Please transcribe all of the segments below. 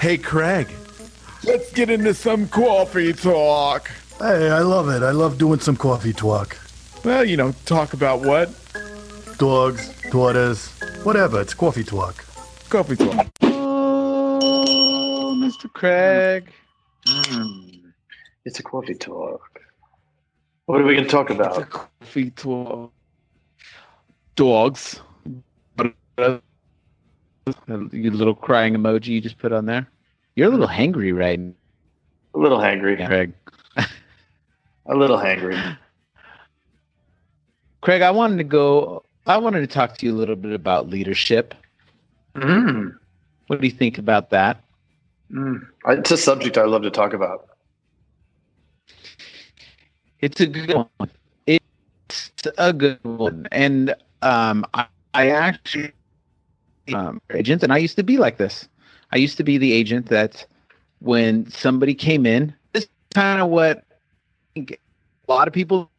Hey, Craig, let's get into some coffee talk. Hey, I love it. I love doing some coffee talk. Well, you know, talk about what? Dogs, daughters, whatever. It's coffee talk. Coffee talk. Oh, Mr. Craig. Mm, it's a coffee talk. What are we going to talk about? Coffee talk. Dogs. Your little crying emoji you just put on there. You're a little hangry right A little hangry. Craig. A little hangry. Craig, I wanted to go. I wanted to talk to you a little bit about leadership. Mm, What do you think about that? mm. It's a subject I love to talk about. It's a good one. It's a good one, and um, I, I actually um, agent, and I used to be like this. I used to be the agent that when somebody came in, this is kind of what a lot of people.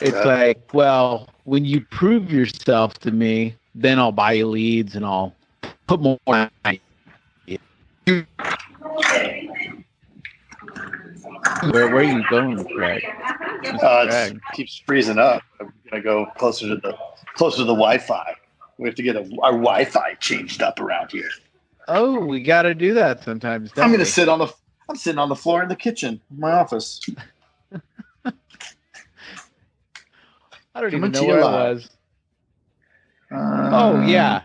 It's Yeah. like, well, when you prove yourself to me, then I'll buy you leads and I'll put more. Where where are you going, Craig? Uh, it keeps freezing up. I'm gonna go closer to the closer to the Wi-Fi. We have to get a, our Wi-Fi changed up around here. Oh, we got to do that sometimes. I'm gonna sit on the I'm sitting on the floor in the kitchen, in my office. I don't coming even know where. I was. Uh, Oh yeah,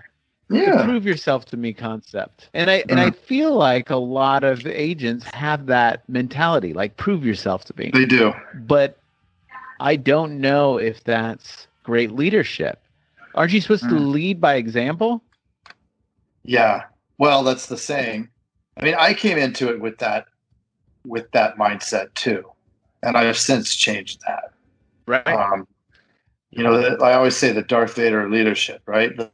the yeah. prove yourself to me concept, and I and I feel like a lot of agents have that mentality, like prove yourself to me. They do. But I don't know if that's great leadership. Aren't you supposed to Mm. lead by example? Yeah. Well, that's the saying. I mean, I came into it with that with that mindset too, and I have since changed that. Right. Um, you know, I always say the Darth Vader leadership, right? It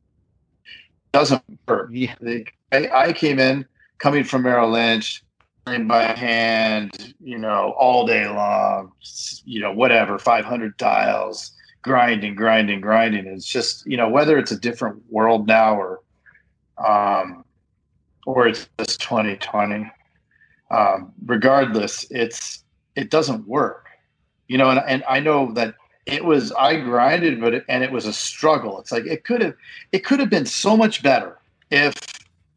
doesn't work. yeah. I, I came in coming from Merrill Lynch, by hand, you know, all day long, you know, whatever, 500 dials, grinding, grinding, grinding. It's just, you know, whether it's a different world now or, um, or it's just 2020, um, regardless, it's, it doesn't work, you know, and, and I know that it was, I grinded, but, it, and it was a struggle. It's like, it could have, it could have been so much better if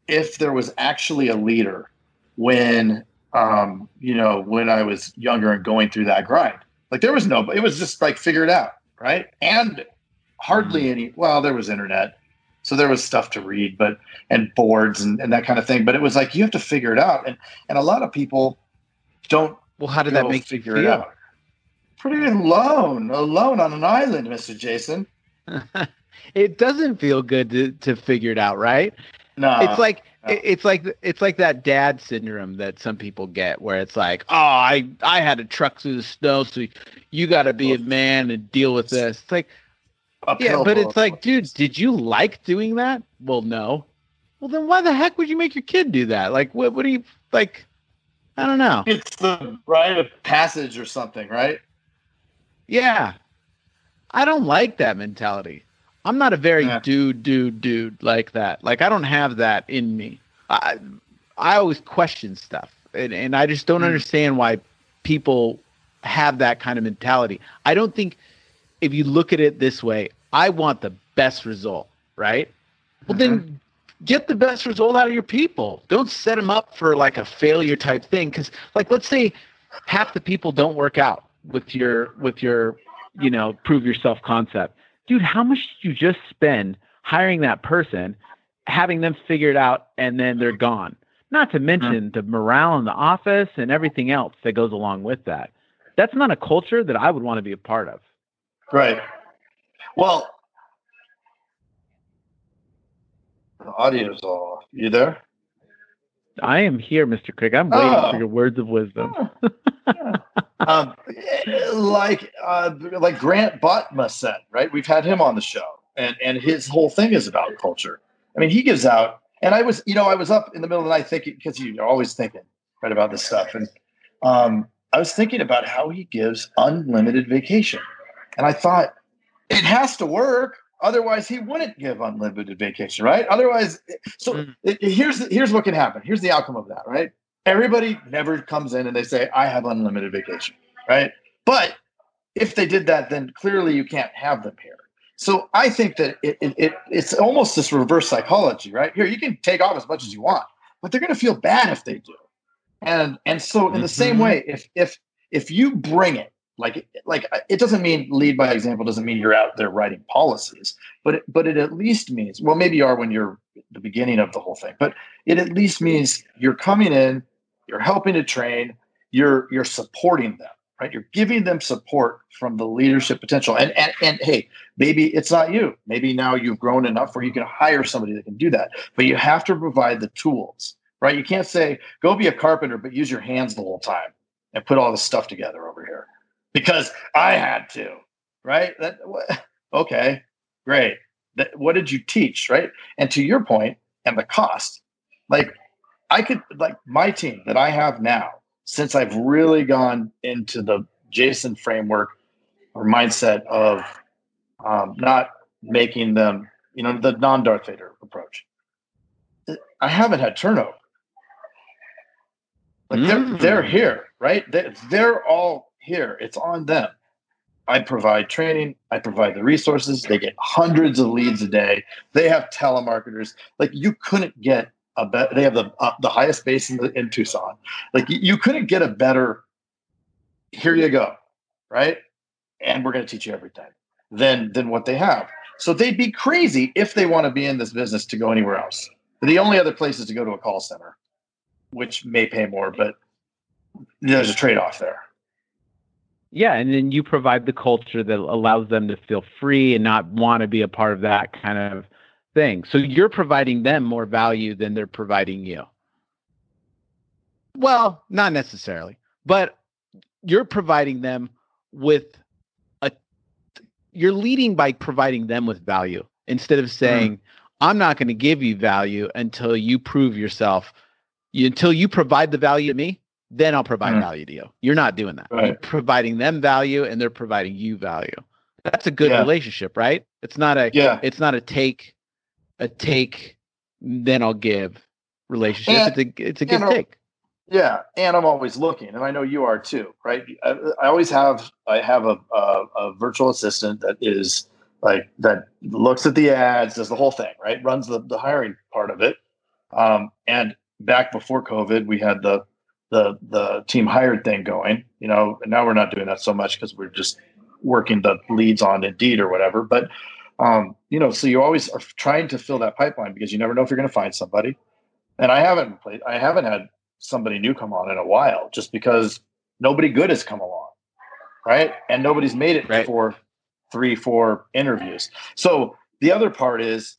if there was actually a leader when um you know when i was younger and going through that grind like there was no it was just like figure it out right? And hardly mm-hmm. any well there was internet so there was stuff to read but and boards and, and that kind of thing but it was like you have to figure it out and and a lot of people don't Well, how did that make you figure it out. Pretty alone alone on an island mr jason. It doesn't feel good to, to figure it out, right? no it's like it's like it's like that dad syndrome that some people get where it's like oh i i had to truck through the snow so you got to be a man and deal with this. It's like yeah but it's like dude did you like doing that? Well no. Well then why the heck would you make your kid do that? Like what what do you like i don't know. It's the rite of passage or something right? Yeah. I don't like that mentality i'm not a very Yeah. dude dude dude like that. Like i don't have that in me. I i always question stuff and, and i just don't Mm. understand why people have that kind of mentality. I don't think if you look at it this way i want the best result right? Well then get the best result out of your people. Don't set them up for like a failure type thing because like let's say half the people don't work out with your with your you know prove yourself concept dude how much did you just spend hiring that person having them figure it out and then they're mm-hmm. gone? Not to mm-hmm. mention the morale in the office and everything else that goes along with that. That's not a culture that i would want to be a part of. Right. Well, the audio's off. You there? i am here mr craig. I'm waiting Oh. for your words of wisdom oh. um, like uh, like Grant Botma said, right? We've had him on the show, and and his whole thing is about culture. I mean, he gives out, and I was, you know, I was up in the middle of the night thinking because you're always thinking right about this stuff, and um, I was thinking about how he gives unlimited vacation, and I thought it has to work. Otherwise, he wouldn't give unlimited vacation, right? Otherwise, so Mm. it- it- here's here's what can happen. Here's the outcome of that, right? Everybody never comes in and they say, "I have unlimited vacation," right? But if they did that, then clearly you can't have them here. So I think that it, it, it it's almost this reverse psychology, right? Here, you can take off as much as you want, but they're going to feel bad if they do. And and so in the same Mhm. way, if if if you bring it, like like it doesn't mean lead by example doesn't mean you're out there writing policies, but it, but it at least means well maybe you are when you're the beginning of the whole thing, but it at least means you're coming in, you're helping to train, you're you're supporting them, right? You're giving them support from the leadership potential. And and and hey, maybe it's not you. Maybe now you've grown enough where you can hire somebody that can do that. But you have to provide the tools, right? You can't say go be a carpenter, but use your hands the whole time and put all this stuff together over here because I had to, right? That okay, great. That, what did you teach, right? And to your point, and the cost, like I could like my team that I have now, since I've really gone into the Jason framework or mindset of um, not making them, you know, the non Darth Vader approach. I haven't had turnover. Like they're Mm. they're here, right? They're, they're all here. It's on them. I provide training. I provide the resources. They get hundreds of leads a day. They have telemarketers. Like you couldn't get a bet. They have the uh, the highest base in, the, in Tucson. Like you, couldn't get a better. Here you go, right? And we're going to teach you everything. Than than what they have. So they'd be crazy if they want to be in this business to go anywhere else. The only other place is to go to a call center, which may pay more, but there's a trade off there. Yeah, and then you provide the culture that allows them to feel free and not want to be a part of that kind of thing. So you're providing them more value than they're providing you. Well, not necessarily, but you're providing them with a you're leading by providing them with value instead of saying I'm not going to give you value until you prove yourself. You, until you provide the value to me, then I'll provide Mhm. value to you. You're not doing that. You're providing them value and they're providing you value. That's a good Yeah. relationship, right? It's not a Yeah. it's not a take a take then I'll give relationship. And- it's a it's a and, uh, take. Yeah, and I'm always looking, and I know you are too, right? I, I always have I have a, a a virtual assistant that is like that looks at the ads, does the whole thing, right? Runs the the hiring part of it. Um, and back before COVID, we had the the the team hired thing going, you know, and now we're not doing that so much because we're just working the leads on Indeed or whatever. But um, you know, so you always are trying to fill that pipeline because you never know if you're going to find somebody. And I haven't played, I haven't had somebody new come on in a while just because nobody good has come along right and nobody's made it Right. for three four interviews so the other part is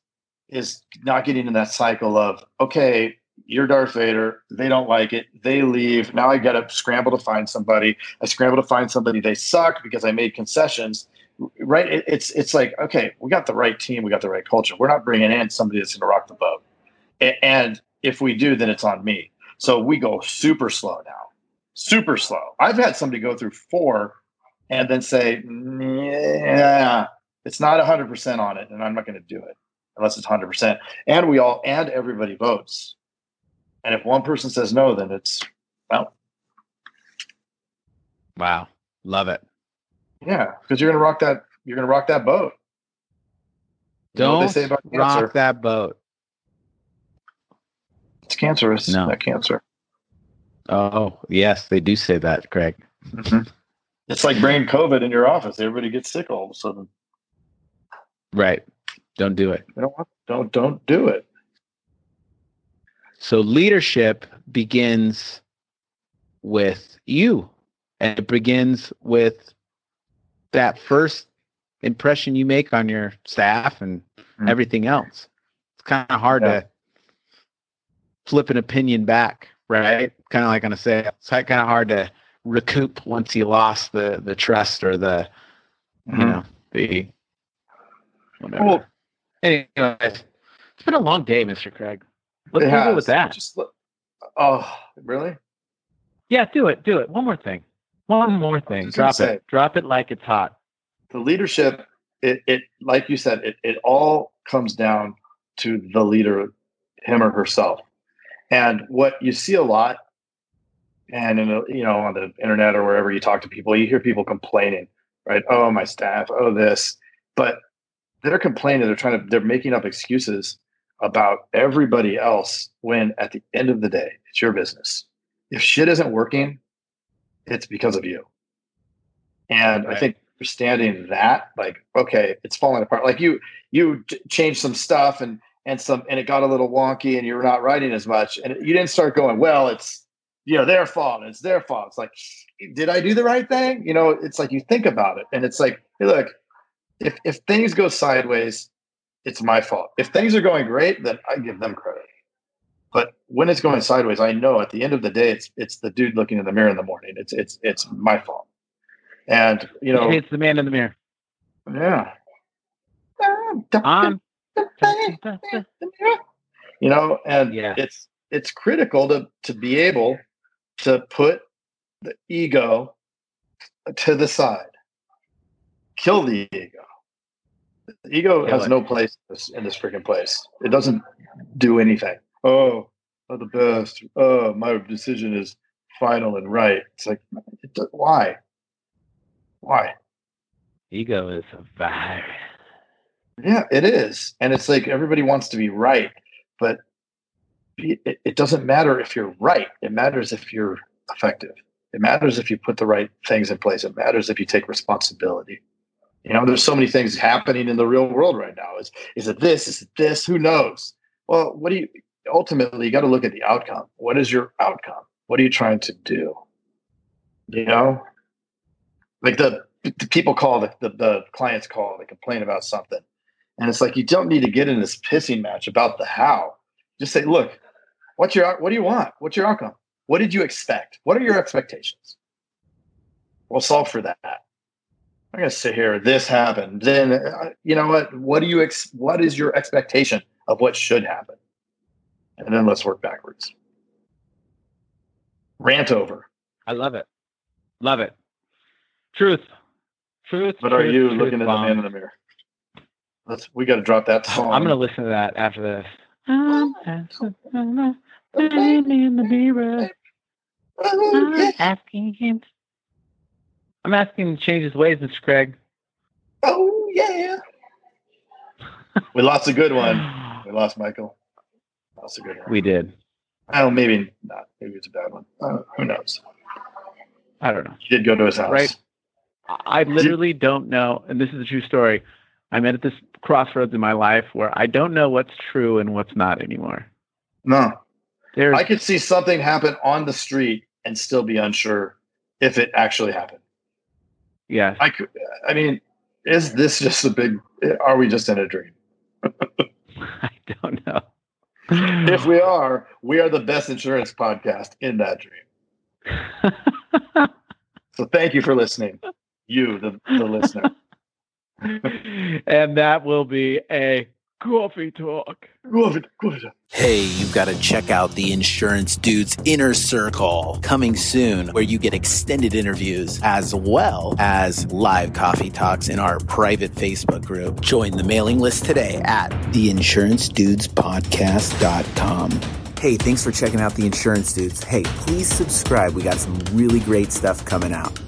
is not getting in that cycle of okay you're darth vader they don't like it they leave now i gotta scramble to find somebody i scramble to find somebody they suck because i made concessions right it, it's it's like okay we got the right team we got the right culture we're not bringing in somebody that's going to rock the boat A- and if we do then it's on me so we go super slow now, super slow. I've had somebody go through four and then say, yeah, it's not 100% on it, and I'm not going to do it unless it's 100%. And we all, and everybody votes. And if one person says no, then it's, well, Wow. Love it. Yeah, because you're going to rock that, you're to rock that boat. You know Don't they say about rock cancer? that boat. It's cancerous, No. that cancer. Oh, yes, they do say that, Craig. Mm-hmm. It's like bringing COVID in your office. Everybody gets sick all of a sudden. Right. Don't do it. You don't want, don't, don't do it. So leadership begins with you. And it begins with that first impression you make on your staff and Mhm. everything else. It's kind of hard Yeah. to flip an opinion back, right? Kind of like on a sale. It's kind of hard to recoup once you lost the the trust or the you Mhm. know the whatever. Well- Anyways, it's been a long day, Mr. Craig. Let's move with that. Just look- oh, really? Yeah, do it. Do it. One more thing. One more thing. Drop it. Drop it like it's hot. The leadership it, it like you said, it, it all comes down to the leader, him or herself. And what you see a lot, and in a, you know on the internet or wherever you talk to people, you hear people complaining, right? Oh, my staff, oh this, but they're complaining. They're trying to. They're making up excuses about everybody else. When at the end of the day, it's your business. If shit isn't working, it's because of you. And right. I think understanding that, like, okay, it's falling apart. Like you, you changed some stuff and and some and it got a little wonky and you're not writing as much and you didn't start going well it's you know their fault it's their fault it's like did i do the right thing you know it's like you think about it and it's like hey, look if if things go sideways it's my fault if things are going great then i give them credit but when it's going sideways i know at the end of the day it's it's the dude looking in the mirror in the morning it's it's it's my fault and you know it's the man in the mirror yeah on you know, and yeah. it's it's critical to to be able to put the ego to the side, kill the ego. The ego kill has it. no place in this, in this freaking place. It doesn't do anything. Oh, the best. Oh, my decision is final and right. It's like, it, why? Why? Ego is a virus. Yeah, it is. And it's like everybody wants to be right, but it, it doesn't matter if you're right. It matters if you're effective. It matters if you put the right things in place. It matters if you take responsibility. You know, there's so many things happening in the real world right now. Is is it this? Is it this? Who knows? Well, what do you ultimately you got to look at the outcome. What is your outcome? What are you trying to do? You know? Like the, the people call the, the, the clients call, they complain about something and it's like you don't need to get in this pissing match about the how. Just say, look, what's your what do you want? What's your outcome? What did you expect? What are your expectations? We'll solve for that. I'm going to sit here. This happened. Then uh, you know what? What do you ex- What is your expectation of what should happen? And then let's work backwards. Rant over. I love it. Love it. Truth. Truth. But truth, are you truth looking at the man in the mirror? Let's we got to drop that song. I'm gonna listen to that after this. I'm in the mirror. I'm asking him. I'm asking him to change his ways, Mr. Craig. Oh yeah. we lost a good one. We lost Michael. Lost a good one. We did. I don't. Maybe not. Maybe it's a bad one. Uh, who knows? I don't know. You did go to his house. Right. I literally don't know, and this is a true story. I'm at this crossroads in my life where I don't know what's true and what's not anymore. No. There's, I could see something happen on the street and still be unsure if it actually happened. Yeah. I could I mean, is this just a big are we just in a dream? I don't know. If we are, we are the best insurance podcast in that dream. so thank you for listening. You, the, the listener. and that will be a coffee talk. Coffee, coffee talk. Hey, you've got to check out the Insurance Dudes Inner Circle coming soon, where you get extended interviews as well as live coffee talks in our private Facebook group. Join the mailing list today at theinsurancedudespodcast.com. Hey, thanks for checking out the Insurance Dudes. Hey, please subscribe. We got some really great stuff coming out.